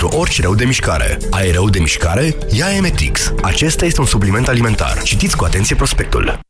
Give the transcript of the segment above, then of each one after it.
pentru orice rău de mișcare. Ai rău de mișcare? Ia Emetix. Acesta este un supliment alimentar. Citiți cu atenție prospectul.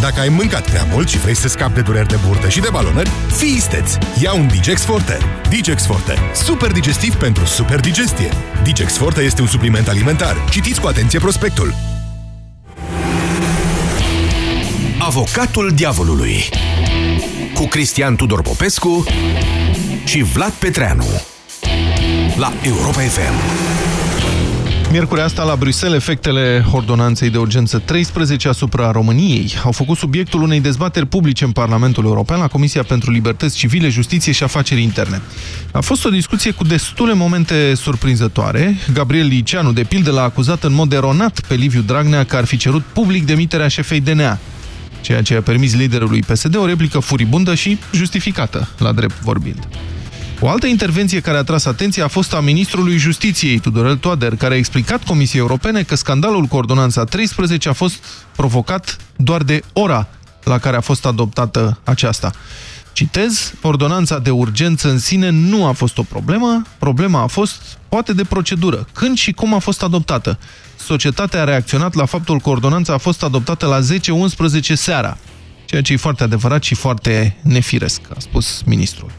Dacă ai mâncat prea mult și vrei să scapi de dureri de burtă și de balonări, fii isteț! Ia un Digex Forte. Digex Forte. Super digestiv pentru super digestie. Digex Forte este un supliment alimentar. Citiți cu atenție prospectul. Avocatul diavolului cu Cristian Tudor Popescu și Vlad Petreanu la Europa FM. Miercurea asta la Bruxelles, efectele ordonanței de urgență 13 asupra României au făcut subiectul unei dezbateri publice în Parlamentul European la Comisia pentru Libertăți Civile, Justiție și Afaceri Interne. A fost o discuție cu destule momente surprinzătoare. Gabriel Liceanu, de pildă, l-a acuzat în mod eronat pe Liviu Dragnea că ar fi cerut public demiterea șefei DNA, ceea ce a permis liderului PSD o replică furibundă și justificată, la drept vorbind. O altă intervenție care a tras atenția a fost a ministrului Justiției, Tudorel Toader, care a explicat Comisiei Europene că scandalul cu ordonanța 13 a fost provocat doar de ora la care a fost adoptată aceasta. Citez, ordonanța de urgență în sine nu a fost o problemă, problema a fost poate de procedură, când și cum a fost adoptată. Societatea a reacționat la faptul că ordonanța a fost adoptată la 10-11 seara, ceea ce e foarte adevărat și foarte nefiresc, a spus ministrul.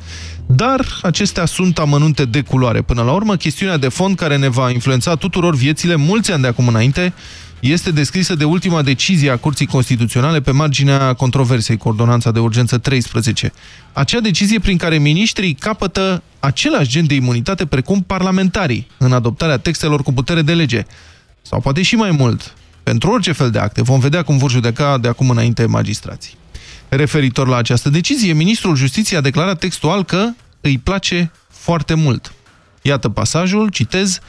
Dar acestea sunt amănunte de culoare. Până la urmă, chestiunea de fond care ne va influența tuturor viețile mulți ani de acum înainte este descrisă de ultima decizie a Curții Constituționale pe marginea controversei cu ordonanța de urgență 13. Acea decizie prin care miniștrii capătă același gen de imunitate precum parlamentarii în adoptarea textelor cu putere de lege. Sau poate și mai mult, pentru orice fel de acte. Vom vedea cum vor judeca de acum înainte magistrații. Referitor la această decizie, ministrul Justiției a declarat textual că îi place foarte mult. Iată pasajul, citez,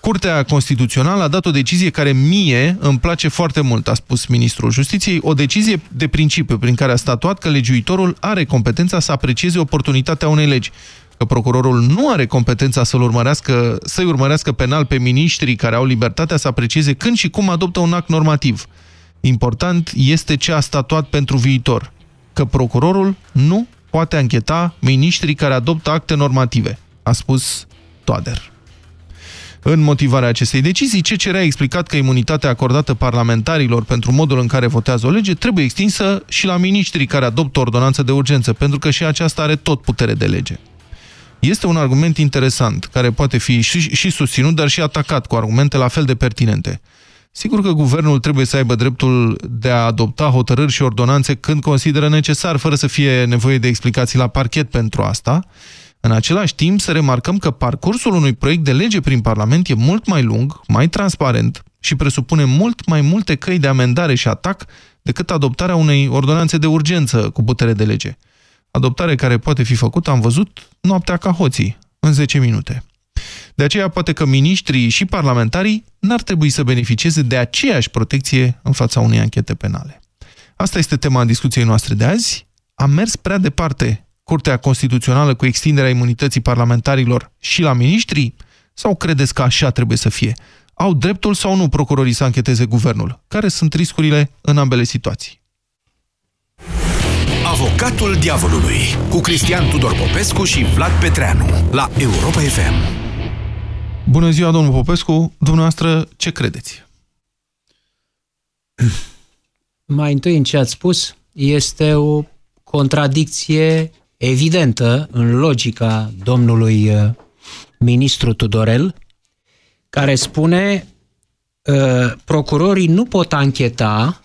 Curtea Constituțională a dat o decizie care mie îmi place foarte mult, a spus ministrul Justiției, o decizie de principiu prin care a statuat că legiuitorul are competența să aprecieze oportunitatea unei legi, că procurorul nu are competența să-i urmărească, să urmărească penal pe miniștrii care au libertatea să aprecieze când și cum adoptă un act normativ. Important este ce a statuat pentru viitor că procurorul nu poate ancheta miniștrii care adoptă acte normative, a spus Toader. În motivarea acestei decizii, CCR a explicat că imunitatea acordată parlamentarilor pentru modul în care votează o lege trebuie extinsă și la miniștrii care adoptă ordonanță de urgență, pentru că și aceasta are tot putere de lege. Este un argument interesant, care poate fi și, și susținut, dar și atacat cu argumente la fel de pertinente. Sigur că guvernul trebuie să aibă dreptul de a adopta hotărâri și ordonanțe când consideră necesar, fără să fie nevoie de explicații la parchet pentru asta. În același timp, să remarcăm că parcursul unui proiect de lege prin Parlament e mult mai lung, mai transparent și presupune mult mai multe căi de amendare și atac decât adoptarea unei ordonanțe de urgență cu putere de lege. Adoptare care poate fi făcută, am văzut, noaptea ca hoții, în 10 minute. De aceea poate că miniștrii și parlamentarii n-ar trebui să beneficieze de aceeași protecție în fața unei anchete penale. Asta este tema discuției noastre de azi. Am mers prea departe Curtea Constituțională cu extinderea imunității parlamentarilor și la miniștrii? Sau credeți că așa trebuie să fie? Au dreptul sau nu procurorii să ancheteze guvernul? Care sunt riscurile în ambele situații? Avocatul diavolului cu Cristian Tudor Popescu și Vlad Petreanu la Europa FM. Bună ziua, domnul Popescu. Dumneavoastră, ce credeți? Mai întâi, în ce ați spus, este o contradicție evidentă în logica domnului uh, ministru Tudorel, care spune uh, procurorii nu pot ancheta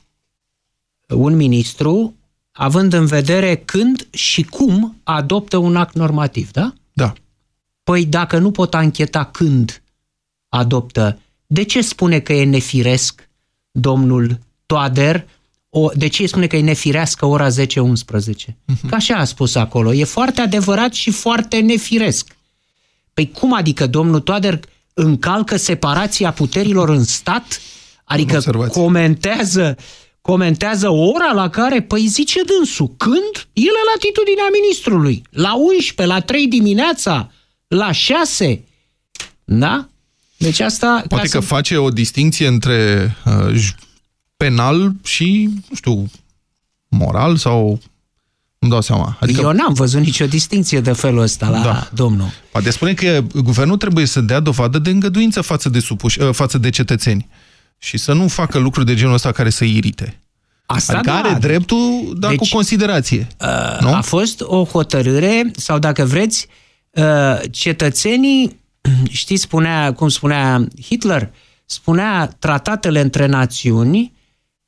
un ministru având în vedere când și cum adoptă un act normativ, da? Da. Păi dacă nu pot ancheta când adoptă, de ce spune că e nefiresc domnul Toader? O, de ce spune că e nefirească ora 10-11? Uh-huh. Că așa a spus acolo. E foarte adevărat și foarte nefiresc. Păi cum adică domnul Toader încalcă separația puterilor în stat Adică Observație. comentează, comentează ora la care, păi zice dânsul, când? E la latitudinea ministrului. La 11, la 3 dimineața, la 6. Da? Deci asta... Poate ca că face o distinție între uh, j- penal și, nu știu, moral sau... Nu dau seama. Adică... Eu n-am văzut nicio distinție de felul ăsta la Da. domnul. Poate spune că guvernul trebuie să dea dovadă de îngăduință față de, supuși, uh, față de cetățeni și să nu facă lucruri de genul ăsta care să irite. Asta Adică da. are dreptul, dar Deci, cu considerație. Uh, nu? A fost o hotărâre, sau dacă vreți, uh, cetățenii, știți, spunea, cum spunea Hitler, spunea tratatele între națiuni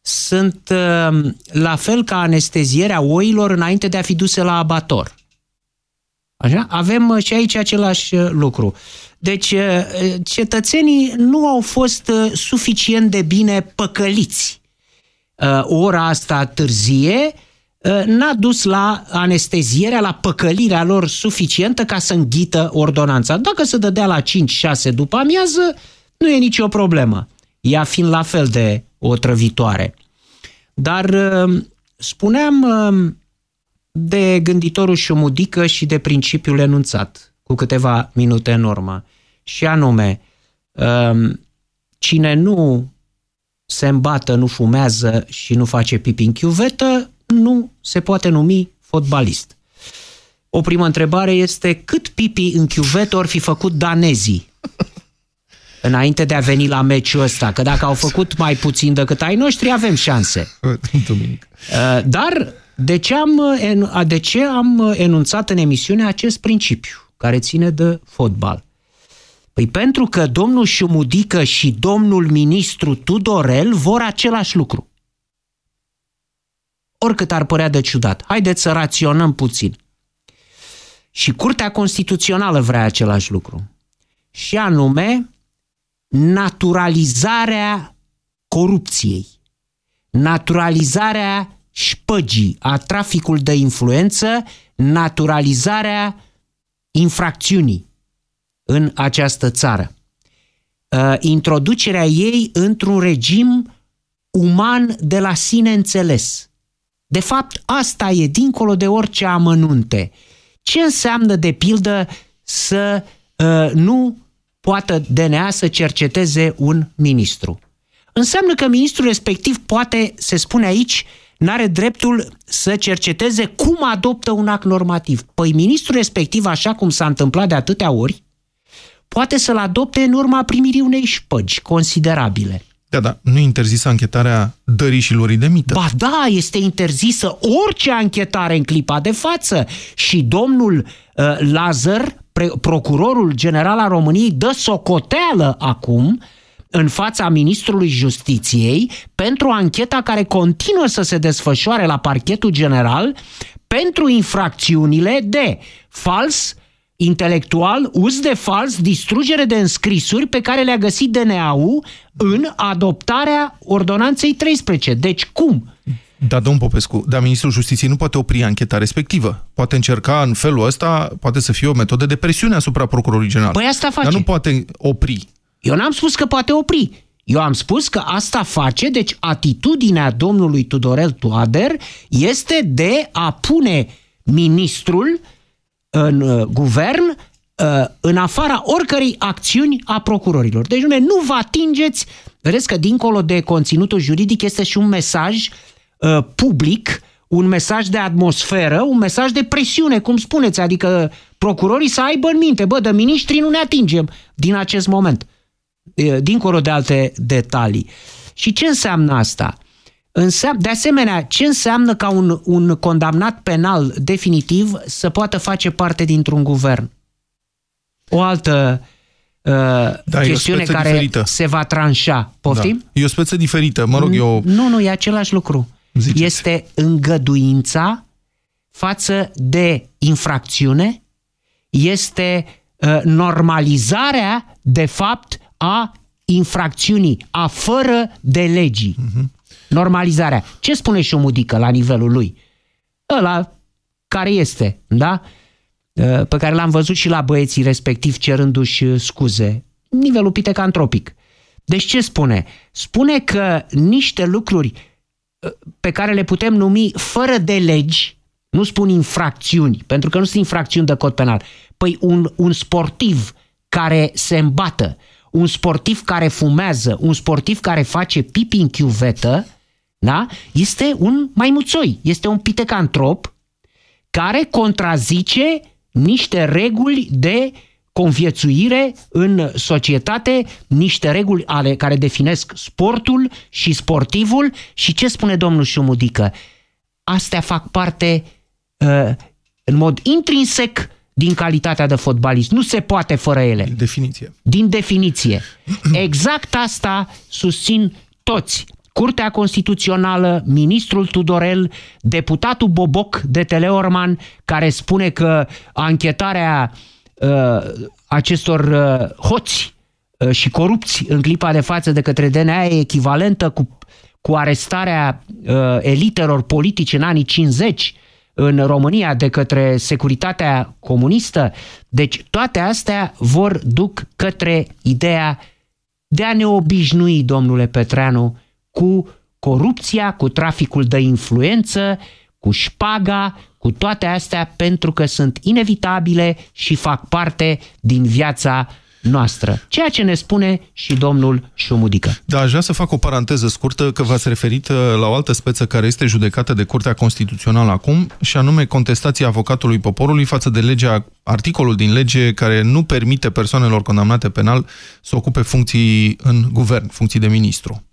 sunt uh, la fel ca anestezierea oilor înainte de a fi duse la abator. Așa? Avem uh, și aici același uh, lucru. Deci, uh, cetățenii nu au fost uh, suficient de bine păcăliți. Uh, ora asta târzie uh, n-a dus la anestezierea, la păcălirea lor suficientă ca să înghită ordonanța. Dacă se dădea la 5-6 după amiază, nu e nicio problemă. Ea fiind la fel de otrăvitoare. Dar uh, spuneam uh, de gânditorul Șumudică și de principiul enunțat cu câteva minute în urmă. Și anume, uh, cine nu se îmbată, nu fumează și nu face pipi în chiuvetă, nu se poate numi fotbalist. O primă întrebare este cât pipi în chiuvetă or fi făcut danezii înainte de a veni la meciul ăsta, că dacă au făcut mai puțin decât ai noștri, avem șanse. Duminică. Uh, Dar de ce, am, uh, en- de ce am uh, enunțat în emisiune acest principiu care ține de fotbal? Păi pentru că domnul Șumudică și domnul ministru Tudorel vor același lucru. Oricât ar părea de ciudat. Haideți să raționăm puțin. Și Curtea Constituțională vrea același lucru. Și anume, naturalizarea corupției naturalizarea șpăgii, a traficul de influență, naturalizarea infracțiunii în această țară. Uh, Introducerea ei într-un regim uman de la sine înțeles. De fapt, asta e dincolo de orice amănunte. Ce înseamnă, de pildă, să uh, nu poată DNA să cerceteze un ministru? Înseamnă că ministrul respectiv poate, se spune aici, n-are dreptul să cerceteze cum adoptă un act normativ. Păi ministrul respectiv, așa cum s-a întâmplat de atâtea ori, poate să-l adopte în urma primirii unei șpăgi considerabile. Da, da, nu e interzisă anchetarea dării și luării de mită. Ba da, este interzisă orice anchetare în clipa de față și domnul uh, Lazar, pre- procurorul general al României, dă socoteală acum în fața ministrului justiției pentru ancheta care continuă să se desfășoare la parchetul general pentru infracțiunile de fals intelectual, uz de fals, distrugere de înscrisuri pe care le-a găsit DNA-ul în adoptarea ordonanței 13. Deci cum? Da, domn Popescu, dar Ministrul Justiției nu poate opri ancheta respectivă. Poate încerca în felul ăsta, poate să fie o metodă de presiune asupra procurorului general. Păi asta face. Dar nu poate opri. Eu n-am spus că poate opri. Eu am spus că asta face, deci atitudinea domnului Tudorel Toader este de a pune ministrul în uh, guvern uh, în afara oricărei acțiuni a procurorilor. Deci, nume, nu vă atingeți, vedeți că dincolo de conținutul juridic este și un mesaj uh, public, un mesaj de atmosferă, un mesaj de presiune, cum spuneți, adică procurorii să aibă în minte, bă, de miniștri nu ne atingem din acest moment, uh, dincolo de alte detalii. Și ce înseamnă asta? Înseamnă, de asemenea, ce înseamnă ca un, un condamnat penal definitiv să poată face parte dintr-un guvern? O altă uh, Da, e o chestiune speță care diferită. se va tranșa. Poftim? Da. E o speță diferită. Mă rog, eu... Nu, nu, e același lucru. Ziceți. Este îngăduința față de infracțiune, este uh, normalizarea, de fapt, a infracțiunii, a fără de legii. Mhm. Normalizarea. Ce spune Șomudică la nivelul lui? Ăla care este, da? Uh, Pe care l-am văzut și la băieții respectiv cerându-și uh, scuze. Nivelul pitecantropic. Deci ce spune? Spune că niște lucruri uh, pe care le putem numi fără de legi, nu spun infracțiuni, pentru că nu sunt infracțiuni de cod penal. Păi un, un sportiv care se îmbată, un sportiv care fumează, un sportiv care face pipi în chiuvetă, da? este un maimuțoi, este un pitecantrop care contrazice niște reguli de conviețuire în societate, niște reguli ale care definesc sportul și sportivul și ce spune domnul Șumudică? Astea fac parte uh, în mod intrinsec din calitatea de fotbalist. Nu se poate fără ele. Din definiție. Din definiție. Exact asta susțin toți. Curtea Constituțională, ministrul Tudorel, deputatul Boboc de Teleorman, care spune că anchetarea uh, acestor uh, hoți uh, și corupți în clipa de față de către DNA e echivalentă cu, cu arestarea uh, elitelor politice în anii 50 în România de către securitatea comunistă. Deci toate astea vor duc către ideea de a ne obișnui, domnule Petreanu, cu corupția, cu traficul de influență, cu șpaga, cu toate astea pentru că sunt inevitabile și fac parte din viața noastră. Ceea ce ne spune și domnul Șumudică. Da, aș vrea să fac o paranteză scurtă, că v-ați referit uh, la o altă speță care este judecată de Curtea Constituțională acum, și anume contestația avocatului poporului față de legea, articolul din lege care nu permite persoanelor condamnate penal să ocupe funcții în guvern, funcții de ministru.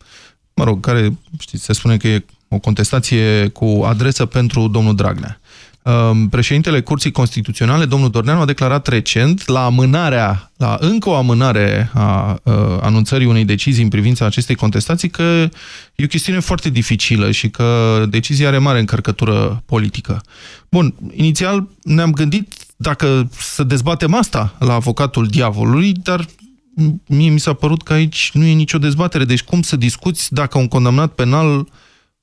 Mă rog, care, știți, se spune că e o contestație cu adresă pentru domnul Dragnea. Um, președintele Curții Constituționale, domnul Dorneanu, a declarat recent la amânarea, la încă o amânare a uh, anunțării unei decizii în privința acestei contestații că e o chestiune foarte dificilă și că decizia are mare încărcătură politică. Bun, inițial ne-am gândit dacă să dezbatem asta la avocatul diavolului, dar mie mi s-a părut că aici nu e nicio dezbatere. Deci cum să discuți dacă un condamnat penal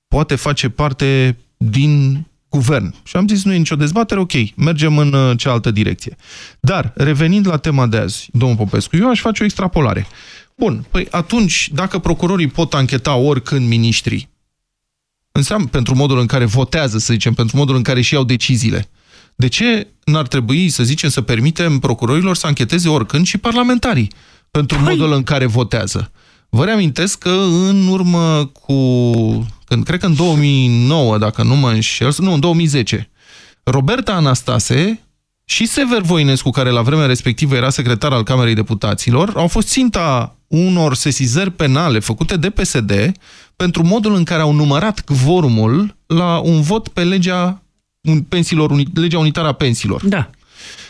poate face parte din guvern. Și am zis, nu e nicio dezbatere, ok, mergem în uh, cealaltă direcție. Dar, revenind la tema de azi, domnul Popescu, eu aș face o extrapolare. Bun, păi atunci, dacă procurorii pot ancheta oricând miniștrii, înseamnă pentru modul în care votează, să zicem, pentru modul în care și iau deciziile, de ce n-ar trebui, să zicem, să permitem procurorilor să ancheteze oricând și parlamentarii pentru păi... modul în care votează? Vă reamintesc că în urmă cu, când, cred că în 2009, dacă nu mă înșel, nu, în 2010, Roberta Anastase și Sever Voinescu, care la vremea respectivă era secretar al Camerei Deputaților, au fost ținta unor sesizări penale făcute de PSD pentru modul în care au numărat quorumul la un vot pe legea, pensiilor, legea unitară a pensiilor. Da.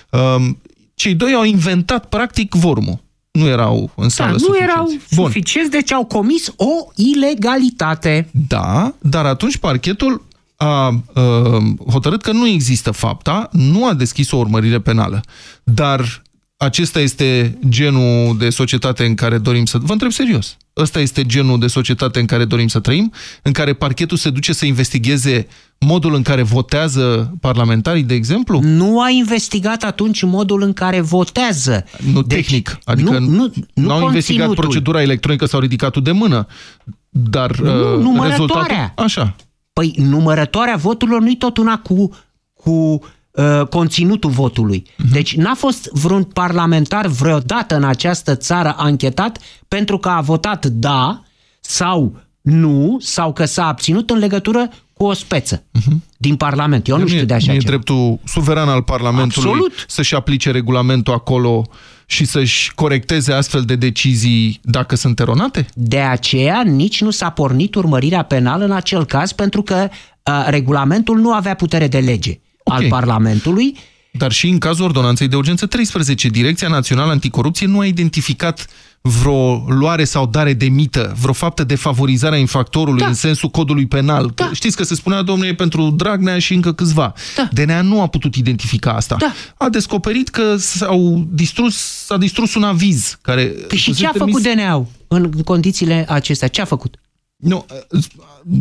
Um, cei doi au inventat practic quorumul nu erau în sală da, nu erau Bun. suficienți, deci au comis o ilegalitate. Da, dar atunci parchetul a, a hotărât că nu există fapta, nu a deschis o urmărire penală. Dar acesta este genul de societate în care dorim să... Vă întreb serios. Ăsta este genul de societate în care dorim să trăim? În care parchetul se duce să investigheze modul în care votează parlamentarii, de exemplu? Nu a investigat atunci modul în care votează. Nu deci, tehnic. Adică nu, nu, au investigat procedura electronică sau ridicatul de mână. Dar nu, uh, rezultatul... Așa. Păi numărătoarea voturilor nu-i tot una cu, cu Uh, conținutul votului. Uh-huh. Deci n-a fost vreun parlamentar vreodată în această țară anchetat pentru că a votat da sau nu sau că s-a abținut în legătură cu o speță uh-huh. din Parlament. Eu nu, nu știu de așa nu ceva. e dreptul suveran al Parlamentului să-și aplice regulamentul acolo și să-și corecteze astfel de decizii dacă sunt eronate? De aceea nici nu s-a pornit urmărirea penală în acel caz pentru că uh, regulamentul nu avea putere de lege okay. al Parlamentului. Dar și în cazul ordonanței de urgență 13, Direcția Națională Anticorupție nu a identificat vreo luare sau dare de mită, vreo faptă de favorizare a infractorului da. în sensul codului penal. Da. Știți că se spunea, domnule, pentru Dragnea și încă câțiva. Da. DNA nu a putut identifica asta. Da. A descoperit că s-au distrus, s-a distrus un aviz. Care păi și ce a făcut DNA-ul în condițiile acestea? Ce a făcut? Nu.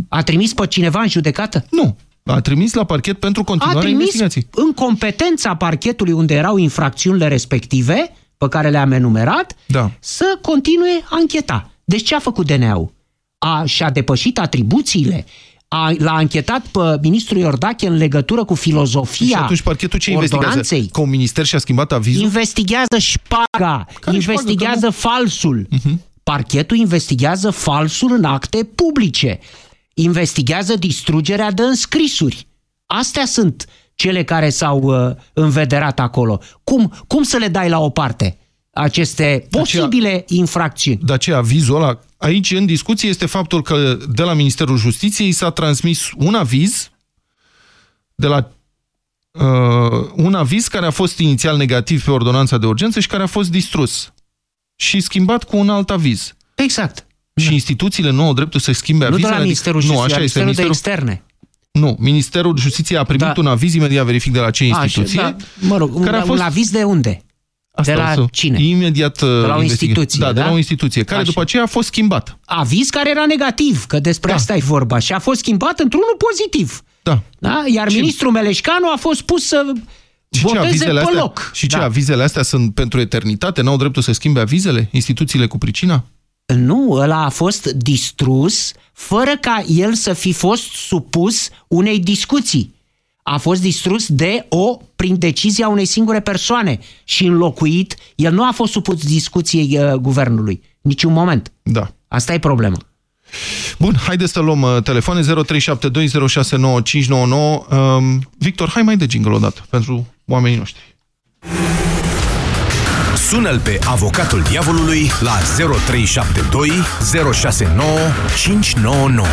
A trimis pe cineva în judecată? Nu. A trimis la parchet pentru continuarea investigației. în competența parchetului unde erau infracțiunile respective, pe care le-am enumerat, da. să continue ancheta. Deci ce a făcut DNA-ul? A, și-a depășit atribuțiile? A, l-a anchetat pe ministrul Iordache în legătură cu filozofia Și atunci parchetul ce investigează? ordonanței? Că un minister și-a schimbat avizul? Investigează șpaga, Care investigează falsul. Parchetul investigează falsul în acte publice. Investigează distrugerea de înscrisuri. Astea sunt cele care s-au uh, învederat acolo. Cum, cum să le dai la o parte aceste posibile infracțiuni? De aceea, avizul ăla, aici în discuție este faptul că de la Ministerul Justiției s-a transmis un aviz de la uh, un aviz care a fost inițial negativ pe ordonanța de urgență și care a fost distrus și schimbat cu un alt aviz. Exact. Și instituțiile nu au dreptul să schimbe Nu de avizele? la Adică- Ministerul nu, Justiției, așa la este, Ministerul de Ministerul... Externe. Nu, Ministerul Justiției a primit Da. un aviz, imediat verific de la ce instituție. Așa, da, mă rog, un, care a fost- un aviz de unde? Asta de la o să- cine? Imediat uh, De la o investiga- instituție, Da, de da? la o instituție, care Așa. după aceea a fost schimbat. Aviz care era negativ, că despre Da. asta e vorba, și a fost schimbat într-unul pozitiv. Da. Da? Iar Ce- ministrul Meleșcanu a fost pus să Și ce, voteze avizele pe astea, loc. și ce Da. avizele astea sunt pentru eternitate? N-au dreptul să schimbe avizele? Instituțiile cu pricina? Nu, ăla a fost distrus fără ca el să fi fost supus unei discuții. A fost distrus de o, prin decizia unei singure persoane și înlocuit, el nu a fost supus discuției uh, guvernului, niciun moment. Da. Asta e problema. Bun, haideți să luăm uh, telefoane 0372069599. Um, Victor, hai mai de jingle odată pentru oamenii noștri. Sună-l pe avocatul diavolului la 0372 069 599.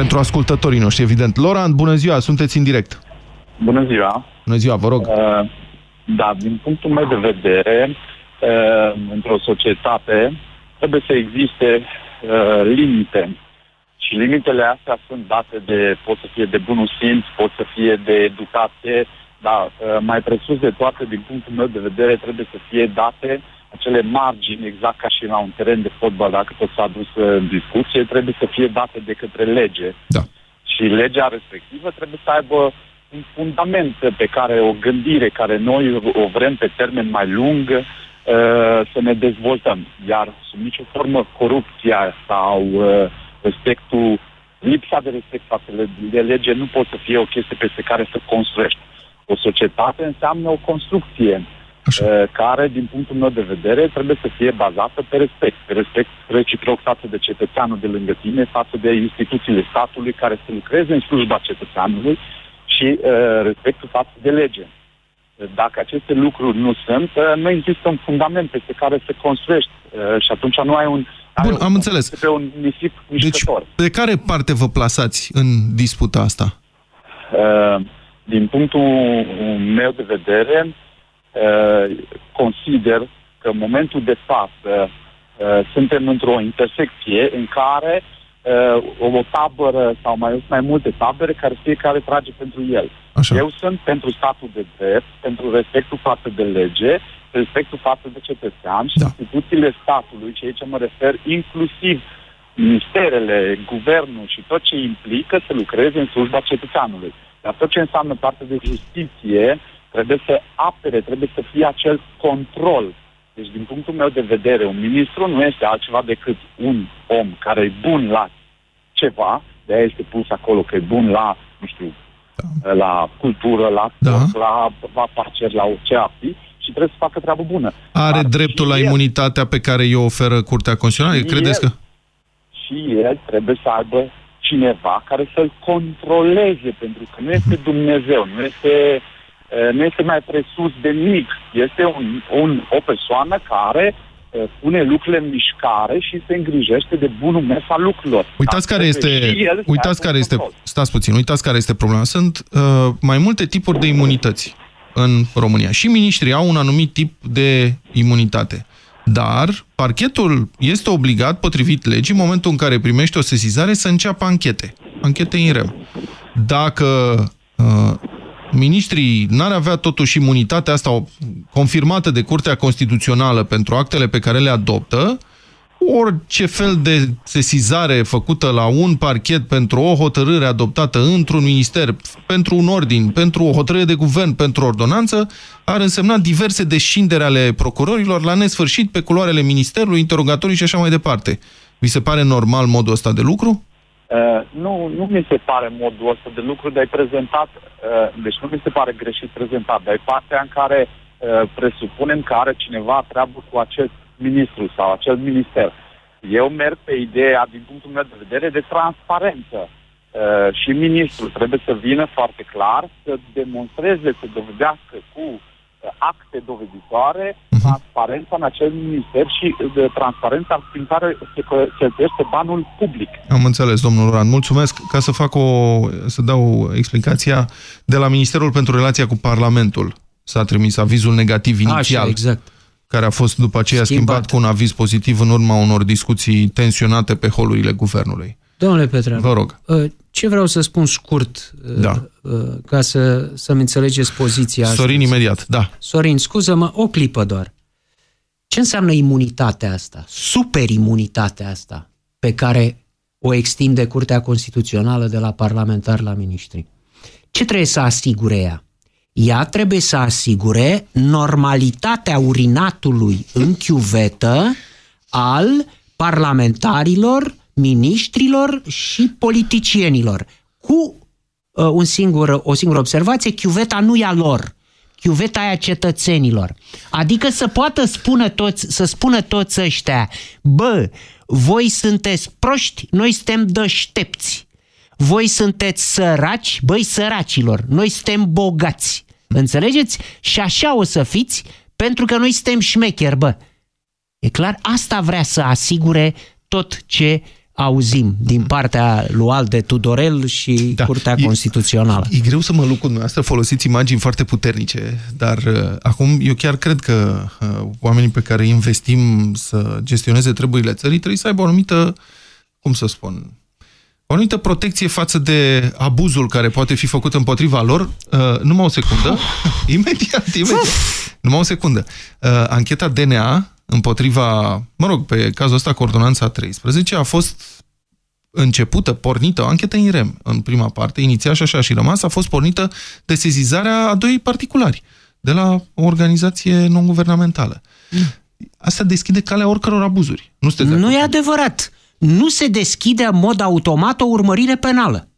Pentru ascultătorii noștri, evident. Laurent, bună ziua, sunteți în direct. Bună ziua! Bună ziua, vă rog. Uh, Da, din punctul meu de vedere, uh, într-o societate trebuie să existe uh, limite. Și limitele astea sunt date de, pot să fie de bunul simț, pot să fie de educație, dar uh, mai presus de toate, din punctul meu de vedere, trebuie să fie date acele margini, exact ca și la un teren de fotbal, dacă tot s-a adus uh, în discuție, trebuie să fie date de către lege. Da. Și legea respectivă trebuie să aibă un fundament pe care o gândire care noi o vrem pe termen mai lung uh, să ne dezvoltăm. Iar sub nicio formă corupția sau uh, respectul, lipsa de respect față de lege nu poate să fie o chestie peste care să construiești. O societate înseamnă o construcție Așa. uh, care, din punctul meu de vedere, trebuie să fie bazată pe respect. Pe respect reciproc față de cetățeanul de lângă tine, față de instituțiile statului care să lucreze în slujba cetățeanului și uh, respectul față de lege. Dacă aceste lucruri nu sunt, uh, nu există un fundament peste care să construiești uh, și atunci nu ai un... ai Bun, un- am înțeles. Pe un nisip Deci, mișcător. pe care parte vă plasați în disputa asta? Uh, din punctul meu de vedere, uh, consider că în momentul de față uh, suntem într-o intersecție în care uh, o tabără sau mai, mai multe tabere care fiecare trage pentru el. Așa. Eu sunt pentru statul de drept, pentru respectul față de lege, respectul față de cetățean și Da. instituțiile statului, și aici mă refer inclusiv ministerele, guvernul și tot ce implică să lucreze în slujba cetățeanului. Dar tot ce înseamnă parte de justiție trebuie să apere, trebuie să fie acel control. Deci, din punctul meu de vedere, un ministru nu este altceva decât un om care e bun la ceva, de aia este pus acolo că e bun la, nu știu, la cultură, la Da. sport, la afaceri, la orice ar fi, și trebuie să facă treabă bună. Are Dar dreptul și la el- imunitatea pe care i-o oferă Curtea Constituțională? Și Credeți el- că... și el trebuie să aibă cineva care să-l controleze, pentru că nu este Dumnezeu, nu este, eh, nu este mai presus de nimic. Este un, un, o persoană care eh, pune lucrurile în mișcare și se îngrijește de bunul mers al lucrurilor. Uitați Dar care trebuie este, și el să uitați aibă care este, control. stați puțin, uitați care este problema. Sunt uh, mai multe tipuri de imunități în România și miniștrii au un anumit tip de imunitate. Dar parchetul este obligat, potrivit legii, în momentul în care primește o sesizare, să înceapă anchete. Anchete în rem. Dacă uh, ministrii n-ar avea totuși imunitatea asta confirmată de Curtea Constituțională pentru actele pe care le adoptă, orice fel de sesizare făcută la un parchet pentru o hotărâre adoptată într-un minister, pentru un ordin, pentru o hotărâre de guvern, pentru o ordonanță, ar însemna diverse descindere ale procurorilor la nesfârșit pe culoarele ministerului, interogatorii și așa mai departe. Vi se pare normal modul ăsta de lucru? Uh, nu, nu mi se pare modul ăsta de lucru, dar ai prezentat, uh, deci nu mi se pare greșit prezentat, dar e partea în care uh, presupunem că are cineva treabă cu acest ministru sau acel minister. Eu merg pe ideea, din punctul meu de vedere, de transparență. Uh, și ministrul trebuie să vină foarte clar, să demonstreze, să dovedească cu uh, acte doveditoare uh-huh. transparența în acel minister și de uh, transparența prin care se cheltuiește banul public. Am înțeles, domnul Ran. Mulțumesc. Ca să fac o, să dau explicația, de la Ministerul pentru Relația cu Parlamentul s-a trimis avizul negativ inițial. Așa, exact care a fost după aceea schimbat, schimbat cu un aviz pozitiv în urma unor discuții tensionate pe holurile guvernului. Domnule Petreanu, Vă rog. Uh, ce vreau să spun scurt, uh, da. Uh, ca să, să-mi înțelegeți poziția Sorin, astăzi. imediat, da. Sorin, scuză-mă, o clipă doar. Ce înseamnă imunitatea asta, superimunitatea asta, pe care o extinde Curtea Constituțională de la parlamentar la ministri? Ce trebuie să asigure ea? Ea trebuie să asigure normalitatea urinatului în chiuvetă al parlamentarilor, ministrilor și politicienilor. Cu uh, un singur, o singură observație, chiuveta nu e a lor, chiuveta aia cetățenilor. Adică să poată spune toți, să spună toți ăștia, bă, voi sunteți proști, noi suntem deștepți. Voi sunteți săraci, băi săracilor, noi suntem bogați. Înțelegeți? Și așa o să fiți, pentru că noi suntem șmecheri, bă. E clar? Asta vrea să asigure tot ce auzim din partea lui de Tudorel și da, Curtea e, Constituțională. E greu să mă luc cu dumneavoastră, folosiți imagini foarte puternice, dar uh, acum eu chiar cred că uh, oamenii pe care investim să gestioneze treburile țării trebuie să aibă o anumită, cum să spun, o anumită protecție față de abuzul care poate fi făcut împotriva lor. Uh, numai o secundă. imediat, imediat. numai o secundă. Uh, ancheta DNA împotriva, mă rog, pe cazul ăsta, coordonanța 13, a fost începută, pornită, o anchetă în REM, în prima parte, inițial și așa și rămas, a fost pornită de sezizarea a doi particulari de la o organizație non-guvernamentală. Mm. Asta deschide calea oricăror abuzuri. Nu, nu e adevărat nu se deschide în mod automat o urmărire penală.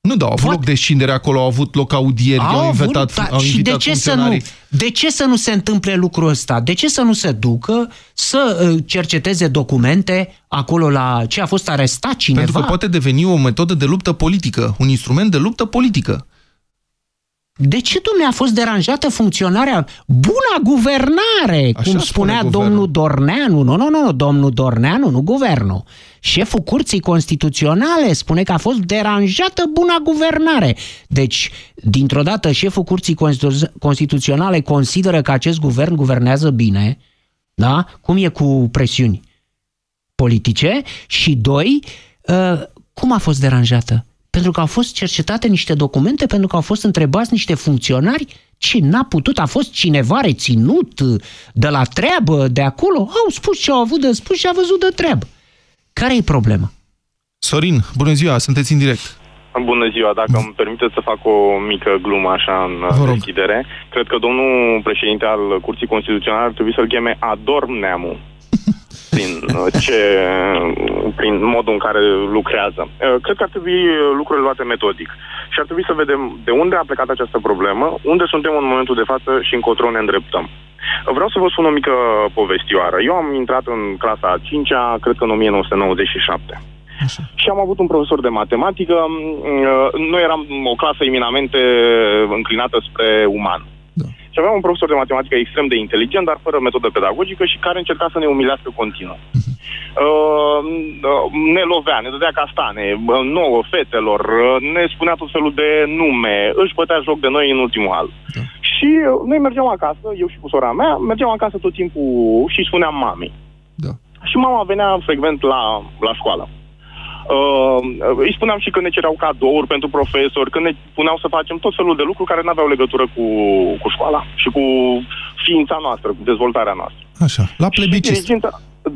Nu, da, au avut Poate... loc descindere acolo, au avut loc audieri, au, au invitat, da, au Și de ce, să nu, de ce să nu se întâmple lucrul ăsta? De ce să nu se ducă să uh, cerceteze documente acolo la ce a fost arestat cineva? Pentru că poate deveni o metodă de luptă politică, un instrument de luptă politică. De ce, domnule, a fost deranjată funcționarea, buna guvernare, Așa cum spunea spune domnul Dorneanu? Nu, nu, nu, domnul Dorneanu, nu guvernul. Șeful Curții Constituționale spune că a fost deranjată buna guvernare. Deci, dintr-o dată, șeful Curții Constitu Constituționale consideră că acest guvern guvernează bine, da? Cum e cu presiuni politice? Și doi, uh, cum a fost deranjată? Pentru că au fost cercetate niște documente, pentru că au fost întrebați niște funcționari ce n-a putut, a fost cineva reținut de la treabă, de acolo, au spus ce au avut de spus și a văzut de treabă. Care e problema? Sorin, bună ziua, sunteți în direct. Bună ziua, dacă îmi permiteți să fac o mică glumă așa în deschidere. Cred că domnul președinte al Curții Constituționale ar trebui să-l cheme Adorm Neamu prin, uh, ce, prin modul în care lucrează. Uh, cred că ar trebui lucrurile luate metodic și ar trebui să vedem de unde a plecat această problemă, unde suntem în momentul de față și încotro ne îndreptăm. Vreau să vă spun o mică povestioară. Eu am intrat în clasa a 5-a, cred că în 1997. Așa. Și am avut un profesor de matematică. Uh, noi eram o clasă eminamente înclinată spre uman. Da. Și aveam un profesor de matematică extrem de inteligent, dar fără metodă pedagogică și care încerca să ne umilească continuu. Uh-huh. Uh, ne lovea, ne dădea castane, nouă, fetelor, uh, ne spunea tot felul de nume, își bătea joc de noi în ultimul al. Da. Și uh, noi mergeam acasă, eu și cu sora mea, mergeam acasă tot timpul și spuneam mami. Da. Și mama venea frecvent la, la școală. Uh, îi spuneam și că ne cereau cadouri pentru profesori, că ne puneau să facem tot felul de lucruri care nu aveau legătură cu, cu școala și cu ființa noastră, cu dezvoltarea noastră. Așa, la plebiscit.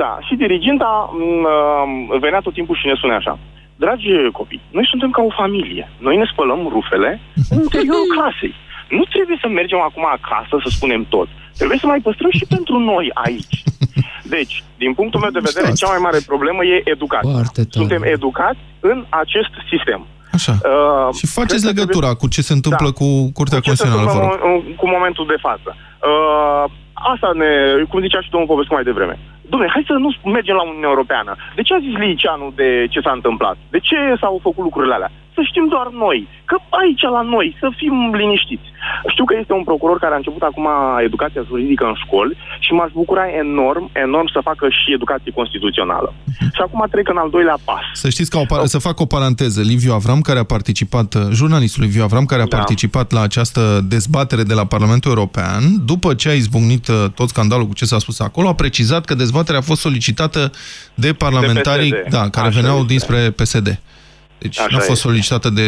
Da, și diriginta uh, venea tot timpul și ne spune așa. Dragi copii, noi suntem ca o familie. Noi ne spălăm rufele în interiorul casei. Nu trebuie să mergem acum acasă să spunem tot. Trebuie să mai păstrăm și pentru noi aici. Deci, din punctul meu de vedere, cea mai mare problemă e educația. Suntem educați în acest sistem. Așa. Uh, și faceți legătura trebuie... cu ce se întâmplă da. cu Curtea Constituțională, Cu momentul de față. Uh, asta ne, cum zicea și domnul Popescu mai devreme. Dom'le, hai să nu mergem la Uniunea Europeană. De ce a zis Liceanu de ce s-a întâmplat? De ce s-au făcut lucrurile alea? Să știm doar noi, că aici la noi, să fim liniștiți. Știu că este un procuror care a început acum educația juridică în școli și m-aș bucura enorm, enorm să facă și educație constituțională. Mhm. Și acum trec în al doilea pas. Să știți că o, să fac o paranteză. Liviu Avram, care a participat, jurnalistul Liviu Avram, care a da. participat la această dezbatere de la Parlamentul European, după ce a izbucnit uh, tot scandalul cu ce s-a spus acolo, a precizat că dezbaterea dezbaterea a fost solicitată de parlamentarii de da, care Așa veneau este. dinspre PSD. Deci nu a fost solicitată de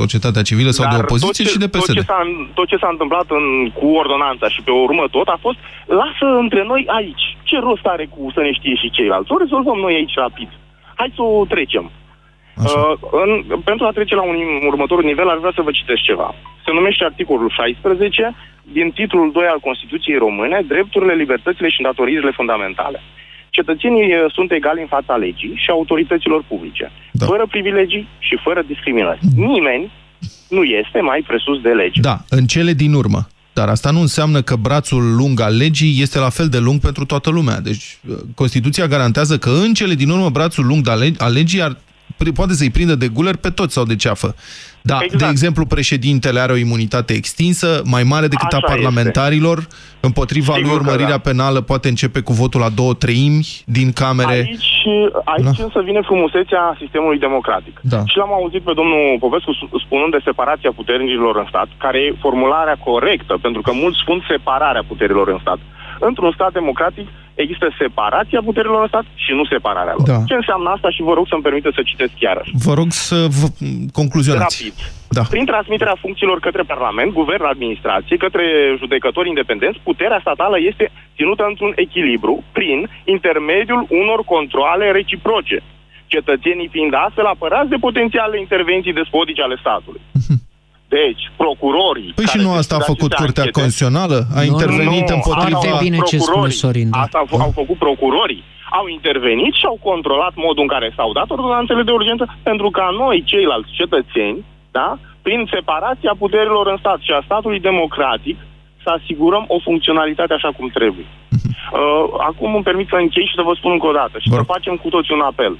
societatea civilă sau Dar de opoziție ce, și de PSD. Tot ce, tot ce s-a întâmplat în, cu ordonanța și pe urmă tot a fost lasă între noi aici. Ce rost are cu să ne știe și ceilalți? O rezolvăm noi aici rapid. Hai să o trecem. Uh, în, pentru a trece la un următor nivel, ar vrea să vă citesc ceva. Se numește articolul 16 din titlul 2 al Constituției Române, drepturile, libertățile și îndatoririle fundamentale. Cetățenii uh, sunt egali în fața legii și autorităților publice, da. fără privilegii și fără discriminări. Nimeni nu este mai presus de lege. Da, în cele din urmă. Dar asta nu înseamnă că brațul lung al legii este la fel de lung pentru toată lumea. Deci uh, Constituția garantează că în cele din urmă brațul lung al legii ar poate să-i prindă de guler pe toți sau de ceafă. Da, exact. de exemplu, președintele are o imunitate extinsă, mai mare decât Așa a parlamentarilor. Este. Împotriva Sigur lui urmărirea da. penală poate începe cu votul la două treimi din camere. Aici, aici da. însă vine frumusețea sistemului democratic. Da. Și l-am auzit pe domnul Povescu spunând de separația puterilor în stat, care e formularea corectă, pentru că mulți spun separarea puterilor în stat într-un stat democratic există separația puterilor în stat și nu separarea lor. Da. Ce înseamnă asta și vă rog să-mi permite să citesc chiar. Vă rog să vă concluzionați. Rapid. Da. Prin transmiterea funcțiilor către Parlament, Guvern, Administrație, către judecători independenți, puterea statală este ținută într-un echilibru prin intermediul unor controle reciproce cetățenii fiind astfel apărați de potențiale intervenții despotice ale statului. Mhm. Deci, procurorii... Păi și nu asta a făcut Curtea anchete, Constituțională? A nu, intervenit nu, împotriva... Foarte bine ce spune Sorin. Da. Asta au, au făcut procurorii. Au intervenit și au controlat modul în care s-au dat ordonanțele de urgență pentru ca noi, ceilalți cetățeni, da, prin separația puterilor în stat și a statului democratic, să asigurăm o funcționalitate așa cum trebuie. Mhm. Uh, acum îmi permit să închei și să vă spun încă o dată și Bă. să facem cu toți un apel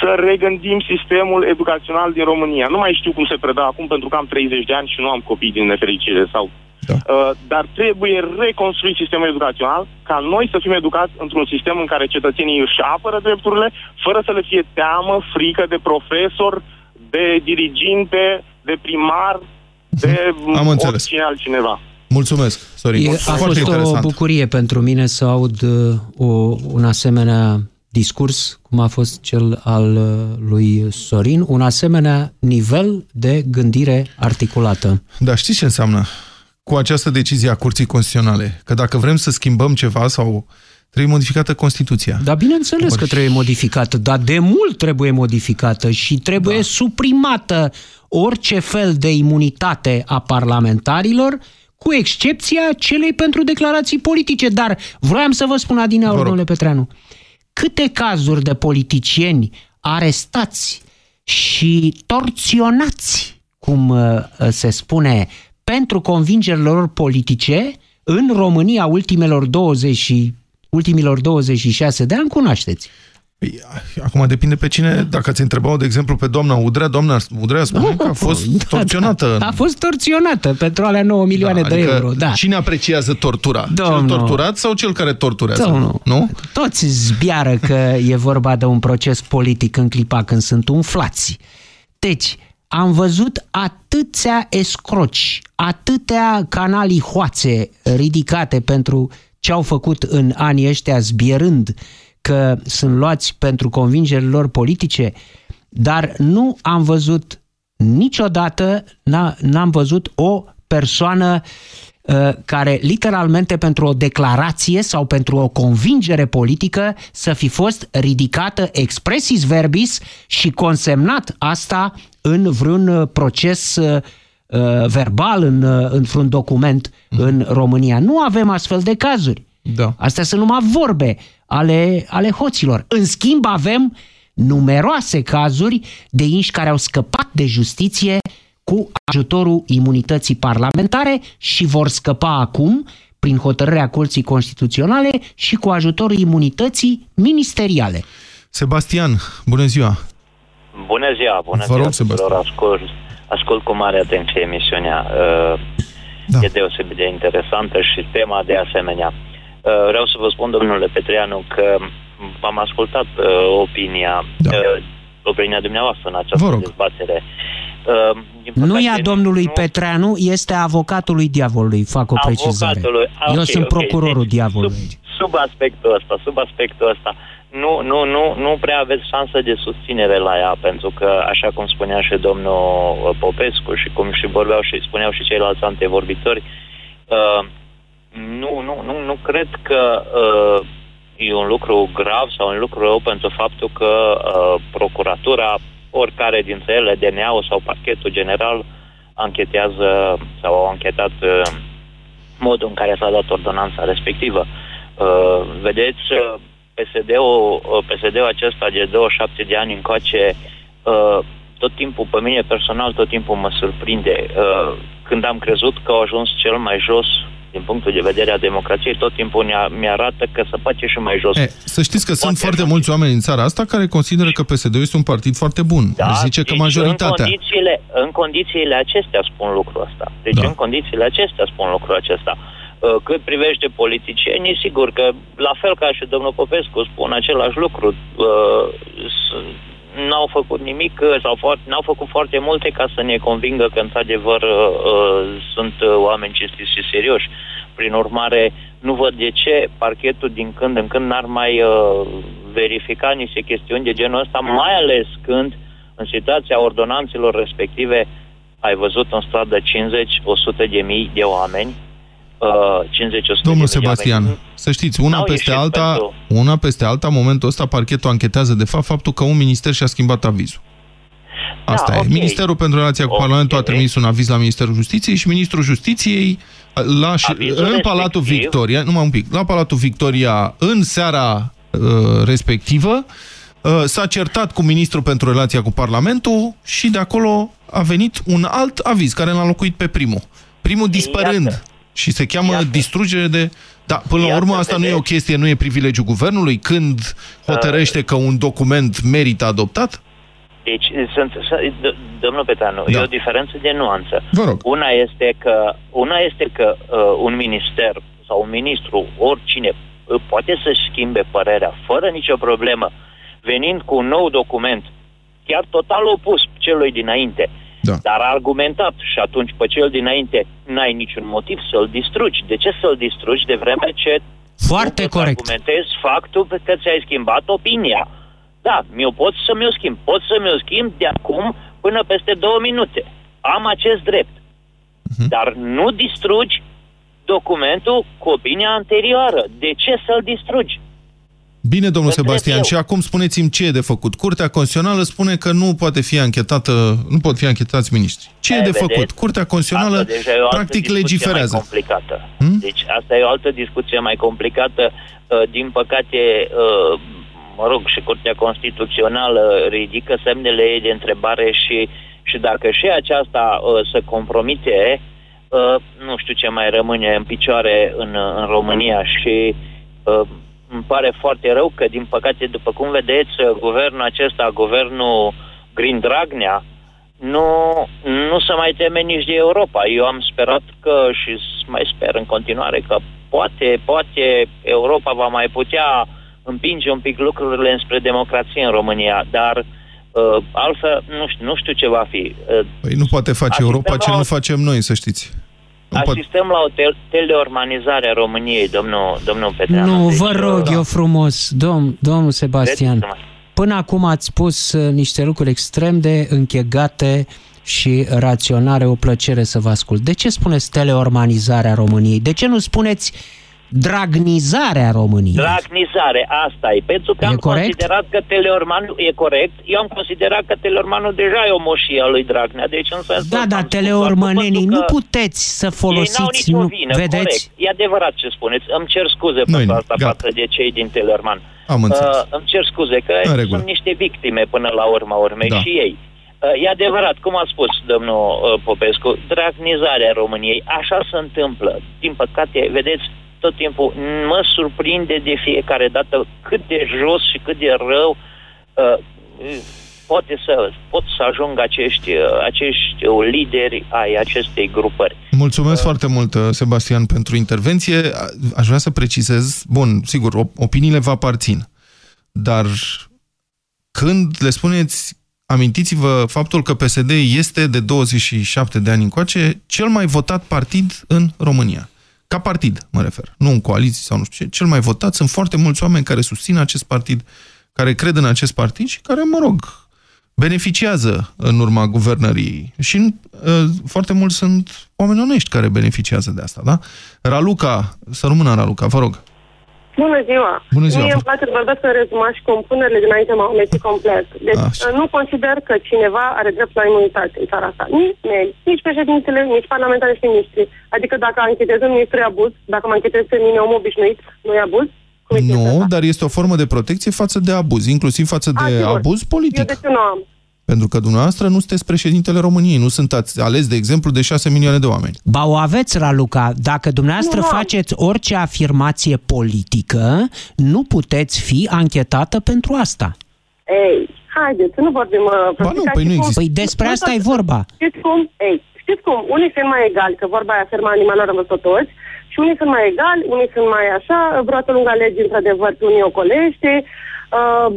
să regândim sistemul educațional din România. Nu mai știu cum se predă acum pentru că am 30 de ani și nu am copii din nefericire sau da. Uh, dar trebuie reconstruit sistemul educațional ca noi să fim educați într-un sistem în care cetățenii își apără drepturile fără să le fie teamă, frică de profesor, de diriginte, de primar, de Am înțeles. oricine altcineva. Mulțumesc, Sorin. E, a fost interesant. o bucurie pentru mine să aud uh, o, un asemenea discurs, cum a fost cel al uh, lui Sorin, un asemenea nivel de gândire articulată. Da, știți ce înseamnă cu această decizie a Curții Constituționale? Că dacă vrem să schimbăm ceva sau trebuie modificată Constituția. Da, bineînțeles că trebuie modificată, dar de mult trebuie modificată și trebuie da. suprimată orice fel de imunitate a parlamentarilor, cu excepția celei pentru declarații politice. Dar vroiam să vă spun, Adina, domnule Petreanu, câte cazuri de politicieni arestați și torționați, cum uh, se spune, pentru convingerile lor politice în România ultimelor 20 ultimilor 26 de ani cunoașteți. Păi, acum depinde pe cine, dacă ați întrebat de exemplu, pe doamna Udrea, doamna Udrea spune că a fost da, torționată. Da, a fost torționată pentru alea 9 milioane da, de adică euro. Da. Cine apreciază tortura? Domnul, cel torturat sau cel care torturează? Domnul, nu? Toți zbiară că e vorba de un proces politic în clipa când sunt umflați. Deci, am văzut atâția escroci, atâtea canalii hoațe ridicate pentru ce au făcut în anii ăștia zbierând că sunt luați pentru convingerile lor politice, dar nu am văzut niciodată, n-am văzut o persoană uh, care literalmente pentru o declarație sau pentru o convingere politică să fi fost ridicată expressis verbis și consemnat asta în vreun uh, proces uh, verbal, în, în vreun document mm. în România. Nu avem astfel de cazuri. Da. Astea sunt numai vorbe ale, ale hoților. În schimb avem numeroase cazuri de inși care au scăpat de justiție cu ajutorul imunității parlamentare și vor scăpa acum prin hotărârea Curții Constituționale și cu ajutorul imunității ministeriale. Sebastian, bună ziua! Bună ziua, bună Vă ziua rog, Sebastian. Ascult, ascult cu mare atenție emisiunea. Uh, da. E deosebit de interesantă și tema de asemenea. Uh, vreau să vă spun, domnule Petreanu, că am ascultat uh, opinia, da. uh, opinia dumneavoastră în această dezbatere. Uh, nu e a domnului nu... Petreanu, este avocatul lui diavolului, fac o precizare. Okay, Eu sunt okay, procurorul deci, diavolului. Sub, sub aspectul ăsta, sub aspectul ăsta, nu, nu, nu, nu prea aveți șansă de susținere la ea, pentru că, așa cum spunea și domnul uh, Popescu și cum și vorbeau și spuneau și ceilalți antevorbitori, uh, nu, nu, nu, nu cred că uh, e un lucru grav sau un lucru rău pentru faptul că uh, procuratura, oricare dintre ele, DNA-ul sau parchetul general, anchetează sau au anchetat uh, modul în care s-a dat ordonanța respectivă. Uh, vedeți, uh, PSD-ul, uh, PSD-ul acesta de 27 de ani încoace, uh, tot timpul, pe mine personal, tot timpul mă surprinde. Uh, când am crezut că au ajuns cel mai jos din punctul de vedere a democrației, tot timpul mi-arată că se face și mai jos. E, să știți că sunt foarte fi. mulți oameni în țara asta care consideră că PSD este un partid foarte bun. Da, zice că deci majoritatea... În condițiile, în condițiile acestea spun lucrul ăsta. Deci da. în condițiile acestea spun lucrul acesta. Uh, cât privește politicienii, sigur că, la fel ca și domnul Popescu, spun același lucru. Uh, n-au făcut nimic sau foarte, n-au făcut foarte multe ca să ne convingă că într-adevăr uh, uh, sunt uh, oameni cinstiți și serioși. Prin urmare, nu văd de ce parchetul din când în când n-ar mai uh, verifica niște chestiuni de genul ăsta, mai ales când în situația ordonanțelor respective ai văzut în stradă 50-100 de mii de oameni 50 uh, Domnul Sebastian, oameni. să știți, una peste alta, pentru... una peste alta, în momentul ăsta, parchetul anchetează de fapt faptul că un minister și-a schimbat avizul. Da, Asta da, e. Okay. Ministerul pentru relația cu okay. Parlamentul a trimis un aviz la Ministerul Justiției și Ministrul Justiției la, în Palatul Victoria, numai un pic, la Palatul Victoria, în seara uh, respectivă, uh, s-a certat cu Ministrul pentru relația cu Parlamentul și de acolo a venit un alt aviz care l-a locuit pe primul. Primul dispărând. Iată. Și se cheamă Iată. distrugere de... Da, până la urmă asta vedeți. nu e o chestie, nu e privilegiul guvernului când hotărăște că un document merită adoptat? Deci, sunt, domnul Petanu, da. e o diferență de nuanță. Vă rog. Una este că, una este că uh, un minister sau un ministru, oricine, uh, poate să-și schimbe părerea fără nicio problemă, venind cu un nou document, chiar total opus celui dinainte. Uh, da. Dar a argumentat și atunci pe cel dinainte n-ai niciun motiv să-l distrugi. De ce să-l distrugi de vreme ce foarte nu corect. argumentezi faptul că ți-ai schimbat opinia? Da, mi-o pot să mi-o schimb. Pot să mi-o schimb de acum până peste două minute. Am acest drept. Uh-huh. Dar nu distrugi documentul cu opinia anterioară. De ce să-l distrugi? Bine, domnul Sebastian, și acum spuneți-mi ce e de făcut. Curtea Constituțională spune că nu poate fi anchetată, nu pot fi anchetați miniștri. Ce e, e de vedeți? făcut? Curtea Constituțională practic legiferează. Mai complicată. Hmm? Deci asta e o altă discuție mai complicată. Uh, din păcate, uh, mă rog, și Curtea Constituțională ridică semnele de întrebare și, și dacă și aceasta uh, se compromite, nu știu ce mai rămâne în picioare în, în România și îmi pare foarte rău că, din păcate, după cum vedeți, guvernul acesta, guvernul Green Dragnea, nu, nu se mai teme nici de Europa. Eu am sperat că și mai sper în continuare că poate, poate Europa va mai putea împinge un pic lucrurile înspre democrație în România, dar uh, altfel nu știu, nu știu ce va fi. Uh, păi nu poate face Europa ce nu facem noi, să știți. Asistăm la o teleormanizare a României, domnul, domnul Petreanu. Nu, deci, vă rog, uh, eu frumos, domn, domnul Sebastian. până acum ați spus uh, niște lucruri extrem de închegate și raționare, o plăcere să vă ascult. De ce spuneți teleormanizarea României? De ce nu spuneți dragnizarea României? Dragnizare, asta e. Pentru că E am corect? considerat că Teleormanul e corect. Eu am considerat că Teleormanul deja e o moșie a lui Dragnea. Deci în sensul Da, ăsta dar am spus teleormănenii faptul nu că puteți să Ei n-au folosiți, nicio nu, vină, vedeți? corect. E adevărat ce spuneți. Îmi cer scuze Nu-i pentru nimic, asta gata. față de cei din Teleorman. Am înțeles. Uh, îmi cer scuze că În regulă. sunt niște victime până la urma urmei Da. și ei. Uh, e adevărat, cum a spus domnul uh, Popescu, dragnizarea României, așa se întâmplă. Din păcate, vedeți, tot timpul mă surprinde de fiecare dată cât de jos și cât de rău uh, poate să, pot să ajungă acești, uh, acești uh, lideri ai acestei grupări. Mulțumesc foarte mult, uh, Sebastian, pentru intervenție. A- Aș vrea să precizez, bun, sigur, op- opiniile vă aparțin, dar când le spuneți, amintiți-vă faptul că PSD este de 27 de ani încoace cel mai votat partid în România. Ca partid, mă refer. Nu în coaliție sau nu știu ce. Cel mai votat sunt foarte mulți oameni care susțin acest partid, care cred în acest partid și care, mă rog, beneficiază în urma guvernării. Și uh, foarte mulți sunt oameni onești care beneficiază de asta, da? Raluca, să rămână Raluca, vă rog. Bună ziua! Bună ziua. Mie îmi place să vorbesc în rezumat și compunerile dinainte m-au amețit complet. Deci Așa. nu consider că cineva are drept la imunitate în țara asta. Nici mei, nici președintele, nici parlamentari și ministri. Adică dacă anchetez un ministru e abuz, dacă mă anchetez pe mine om obișnuit, nu e abuz? Cum e chestia Nu, asta? dar este o formă de protecție față de abuz, inclusiv față de A, sigur. abuz Eu politic. de ce nu am? Pentru că dumneavoastră nu sunteți președintele României, nu sunteți ales, de exemplu, de 6 milioane de oameni. Ba o aveți, Raluca. Dacă dumneavoastră Nu am. faceți orice afirmație politică, nu puteți fi anchetată pentru asta. Ei, haideți să nu vorbim... Uh, Ba nu, prostii, ca păi și nu cum- există. Păi despre Nu asta tot- e vorba. Știți cum? Ei, știți cum? Unii sunt mai egali, că vorba aia ferma animalelor am văzut toți, și unii sunt mai egali, unii sunt mai așa, broată lungă legi, într-adevăr, pe unii ocolește. Uh,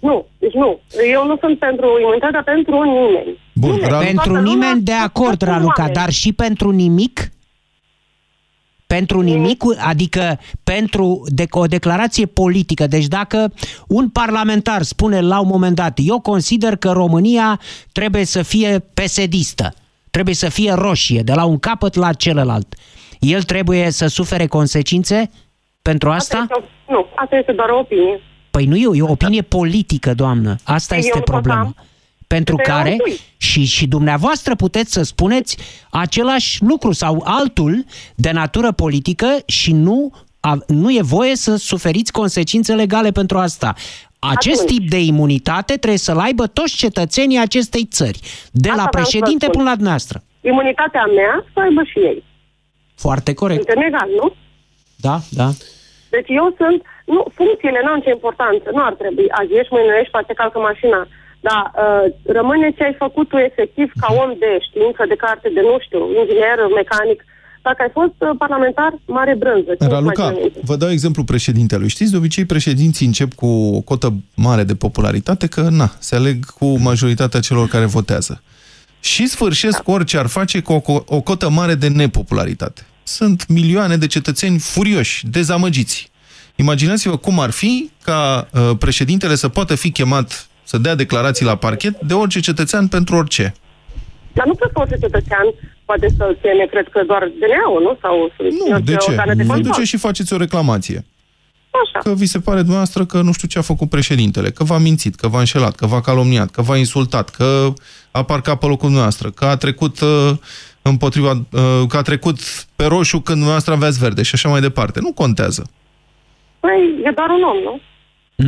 nu, deci nu. Eu nu sunt pentru imunitate, dar pentru nimeni. Bun, Nimeni. Ralu- Pentru Toată lumea, nimeni de acord, toți Raluca, oameni. dar și pentru nimic? Pentru nimic, adică pentru de, o declarație politică. Deci dacă un parlamentar spune la un moment dat, eu consider că România trebuie să fie pesedistă, trebuie să fie roșie, de la un capăt la celălalt, el trebuie să sufere consecințe pentru asta? Asta este, o- nu, asta este doar o opinie. Păi nu e, e o opinie politică, doamnă. Asta Eu este nu pot problema. am. Pentru Este care altui. și, și dumneavoastră puteți să spuneți același lucru sau altul de natură politică și nu, a, nu e voie să suferiți consecințe legale pentru asta. Acest Atunci. tip de imunitate trebuie să-l aibă toți cetățenii acestei țări, de Asta la vreau să președinte spun. până la dumneavoastră. Imunitatea mea să aibă și ei. Foarte corect. Suntem egali, nu? Da, da. Deci eu sunt, nu, funcțiile n-au ce importanță, nu ar trebui. Azi ești, mâine nu ești, poate calcă mașina. Dar uh, rămâne ce ai făcut tu efectiv ca om de știință, de carte, de nu știu, inginer, mecanic. Dacă ai fost uh, parlamentar, mare brânză. ce nu mai Raluca, ține minte. vă dau exemplu președintelui. Știți, de obicei președinții încep cu o cotă mare de popularitate, că na, se aleg cu majoritatea celor care votează. Și sfârșesc orice ar face cu o, co- o cotă mare de nepopularitate. Sunt milioane de cetățeni furioși, dezamăgiți. Imaginați-vă cum ar fi ca uh, președintele să poată fi chemat să dea declarații la parchet de orice cetățean pentru orice. Dar nu cred că orice cetățean poate să cheme, cred că doar DNA-ul, nu? Sau Nu, orice de ce? organe de Vă control. duceți și faceți o reclamație. Așa. că vi se pare dumneavoastră că nu știu ce a făcut președintele, că v-a mințit, că v-a înșelat, că v-a calomniat, că v-a insultat, că a parcat pe locul dumneavoastră, că a trecut uh, împotriva, uh, că a trecut pe roșu când dumneavoastră aveați verde și așa mai departe. Nu contează. Păi, e doar un om, nu?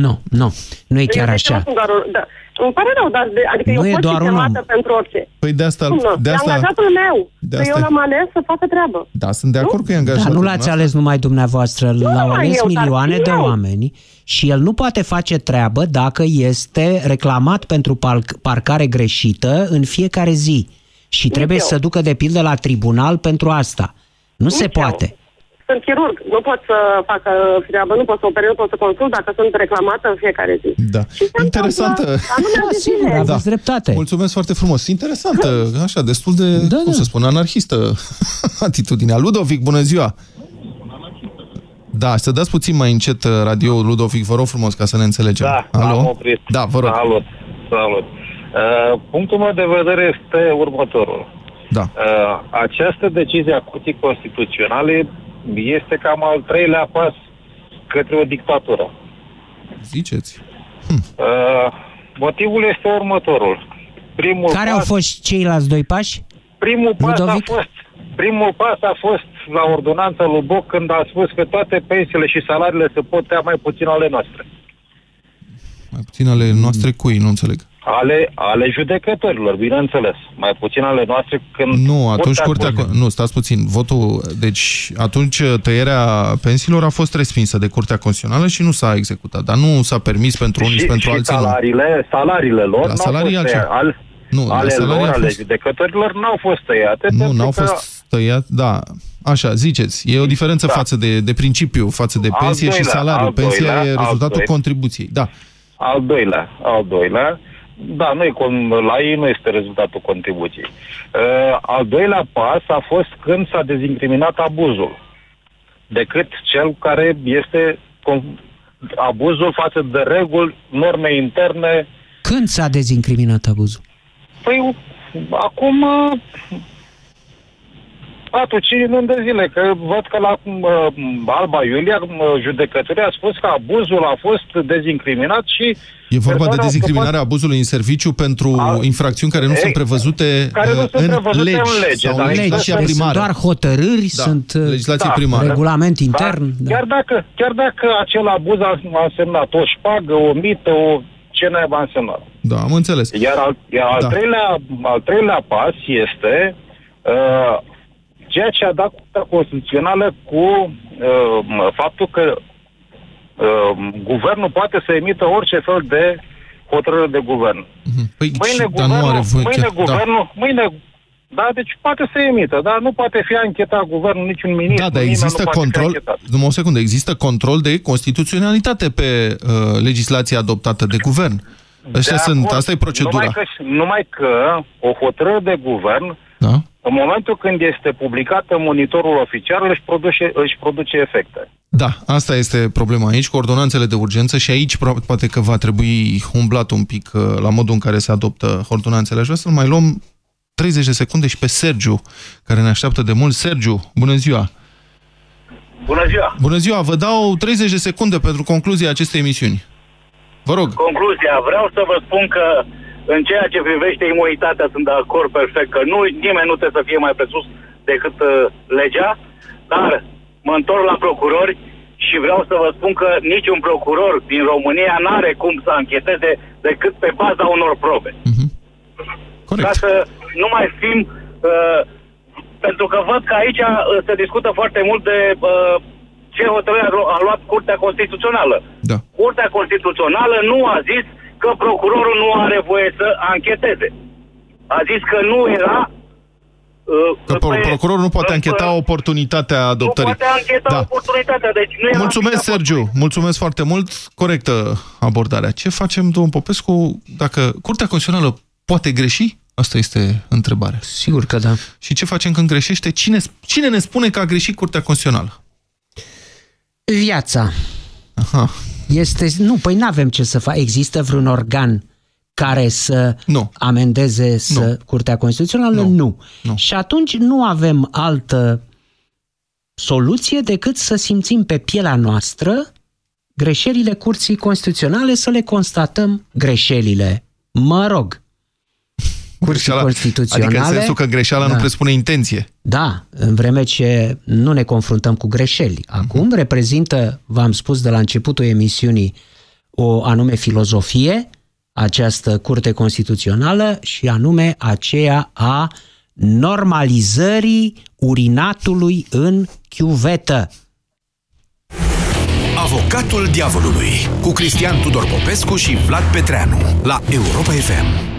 Nu, nu, nu e chiar Eu de ce așa. nu sunt doar un, da. Îmi pare rău, dar de, adică Nu eu e pot doar fi un chemată om. pentru orice. Păi de asta... Nu, nu, de e asta angajatul meu. de Că asta- eu l-am ales să facă treabă. da, sunt de acord că e angajat. Dar nu l-ați ales numai dumneavoastră, l-au numai ales eu, dar milioane și de eu. oameni și el nu poate face treabă dacă este reclamat pentru par- parcare greșită în fiecare zi. Și trebuie eu. să ducă de pildă la tribunal pentru asta. Nu se Nici eu. Poate. Sunt chirurg, nu pot să fac uh, treabă, nu pot să operez, nu pot să consult dacă sunt reclamată în fiecare zi. Da. Și se Interesantă. întâmplă, dar nu mi-a Da, zis sigur, nimeni. aveți dreptate. Mulțumesc foarte frumos. Interesantă, așa, destul de, Da, cum da. să spun, anarhistă atitudinea. Ludovic, bună ziua! Da, să dați puțin mai încet uh, radio Ludovic, vă rog frumos, ca să ne înțelegem. Da, Alo? am oprit. Da, vă rog. Salut, salut. Uh, punctul meu de vedere este următorul. Da. Uh, această decizie a Curții Constituționale este cam al treilea pas către o dictatură. Ziceți. Uh, motivul este următorul. Primul Care pas, au fost ceilalți doi pași? Primul pas Ludovic? a fost Primul pas a fost la ordonanța lui Boc când a spus că toate pensiile și salariile se pot tăia mai puțin ale noastre. Mai puțin ale noastre cui, nu înțeleg. Ale, ale judecătorilor, bineînțeles. Mai puțin ale noastre când... Nu, atunci Curtea curtea... Nu, stați puțin. Votul... Deci, atunci tăierea pensiilor a fost respinsă de Curtea Constituțională și nu s-a executat. Dar nu s-a permis pentru unii și, și, pentru și alții nu. salariile, salariile lor La n-au salarii fost altceva. tăiate. Al, Nu, la ale salarii lor, a ale fost- judecătorilor, n-au fost tăiate. Nu, pentru n-au că fost tăiat, da. Așa, ziceți. E o diferență Da. față de, de principiu, față de Al pensie și doilea, salariu. al Pensia doilea, e al rezultatul doilea. contribuției. Da. Al doilea, al doilea, da, nu e, con- la ei nu este rezultatul contribuției. Uh, al doilea pas a fost când s-a dezincriminat abuzul, decât cel care este con- abuzul față de reguli, norme interne. Când s-a dezincriminat abuzul? Păi, acum uh, 4-5 luni de zile, că văd că la uh, Alba Iulia uh, judecătoria a spus că abuzul a fost dezincriminat și E vorba de persoana dezincriminarea abuzului în serviciu pentru Al- infracțiuni care nu Ei, sunt prevăzute care nu uh, sunt în prevăzute legi în lege, sau dar în există- legislația Sunt primară. doar hotărâri, Da, sunt uh, legislație Da. primară. regulament intern. Da. Da. Chiar, dacă, chiar dacă acel abuz a a însemnat o șpagă, o mită, o ce naiba a însemnat. Da, am înțeles. Iar al, iar al, Da. treilea, al treilea pas este uh, ceea ce a dat Curtea Constituțională cu uh, faptul că uh, guvernul poate să emită orice fel de hotărâre de guvern. Păi, Mâine și- dar nu guvernul, are voie mâine chiar- da. guvernul, mâine da, deci poate să emită, dar nu poate fi anchetat guvernul, niciun ministru. Da, dar nimeni există nu poate fi control, anchetat. numai o secundă, există control de constituționalitate pe uh, legislația adoptată de guvern. Ăștia De sunt, acord. asta e procedura. Numai că, numai că o hotărâre de guvern, Da? În momentul când este publicată în monitorul oficial, își produce, își produce efecte. Da, asta este problema aici, cu ordonanțele de urgență și aici pro- poate că va trebui umblat un pic uh, la modul în care se adoptă ordonanțele. Aș vrea să mai luăm 30 de secunde și pe Sergiu, care ne așteaptă de mult. Sergiu, bună ziua! Bună ziua! Bună ziua! Vă dau 30 de secunde pentru concluzia acestei emisiuni. Vă rog. Concluzia, vreau să vă spun că în ceea ce privește imunitatea sunt de acord perfect că nu, nimeni nu trebuie să fie mai presus decât uh, legea, dar mă întorc la procurori și vreau să vă spun că niciun procuror din România nu are cum să ancheteze decât pe baza unor probe. Corect. Ca să nu mai fim... Uh, pentru că văd că aici uh, se discută foarte mult de uh, ce hotărâre a, lu- a luat Curtea Constituțională. Da. Curtea Constituțională nu a zis că procurorul nu are voie să ancheteze. A zis că nu era... Uh, Că pro- pe- procurorul nu poate pe- ancheta oportunitatea Nu adoptării. poate ancheta Da. oportunitatea, deci nu era Mulțumesc, Sergiu. Mulțumesc foarte mult. Corectă abordarea. Ce facem, domnul Popescu, dacă Curtea Constituțională poate greși? Asta este întrebarea. Sigur că da. Și ce facem când greșește? Cine, cine ne spune că a greșit Curtea Constituțională? Viața. Aha. Este, nu, păi nu avem ce să fac. Există vreun organ care să nu. amendeze să, nu. Curtea Constituțională? Nu. Nu. nu. Și atunci nu avem altă soluție decât să simțim pe pielea noastră greșelile Curții Constituționale, să le constatăm greșelile. Mă rog. Curții Greșeala- Constituționale... Adică în sensul că greșeala da. nu presupune intenție. Da, în vreme ce nu ne confruntăm cu greșeli. Acum reprezintă, v-am spus de la începutul emisiunii, o anume filozofie, această curte constituțională și anume aceea a normalizării urinatului în chiuvetă. Avocatul diavolului cu Cristian Tudor Popescu și Vlad Petreanu la Europa FM.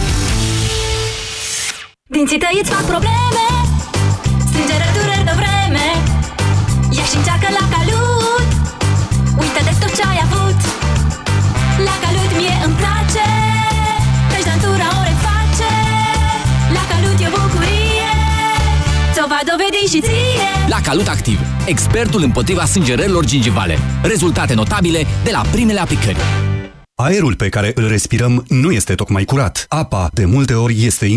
Dinții tăi îți fac probleme. Strângere dureri de vreme. Ia și încearcă la calut. Uită de tot ce ai avut. La calut mie îmi place. Căci dantura o reface. La calut e o bucurie. Ți-o va dovedi și ție. La Calut Activ, expertul împotriva sângerărilor gingivale. Rezultate notabile de la primele aplicări. Aerul pe care îl respirăm nu este tocmai curat. Apa, de multe ori, este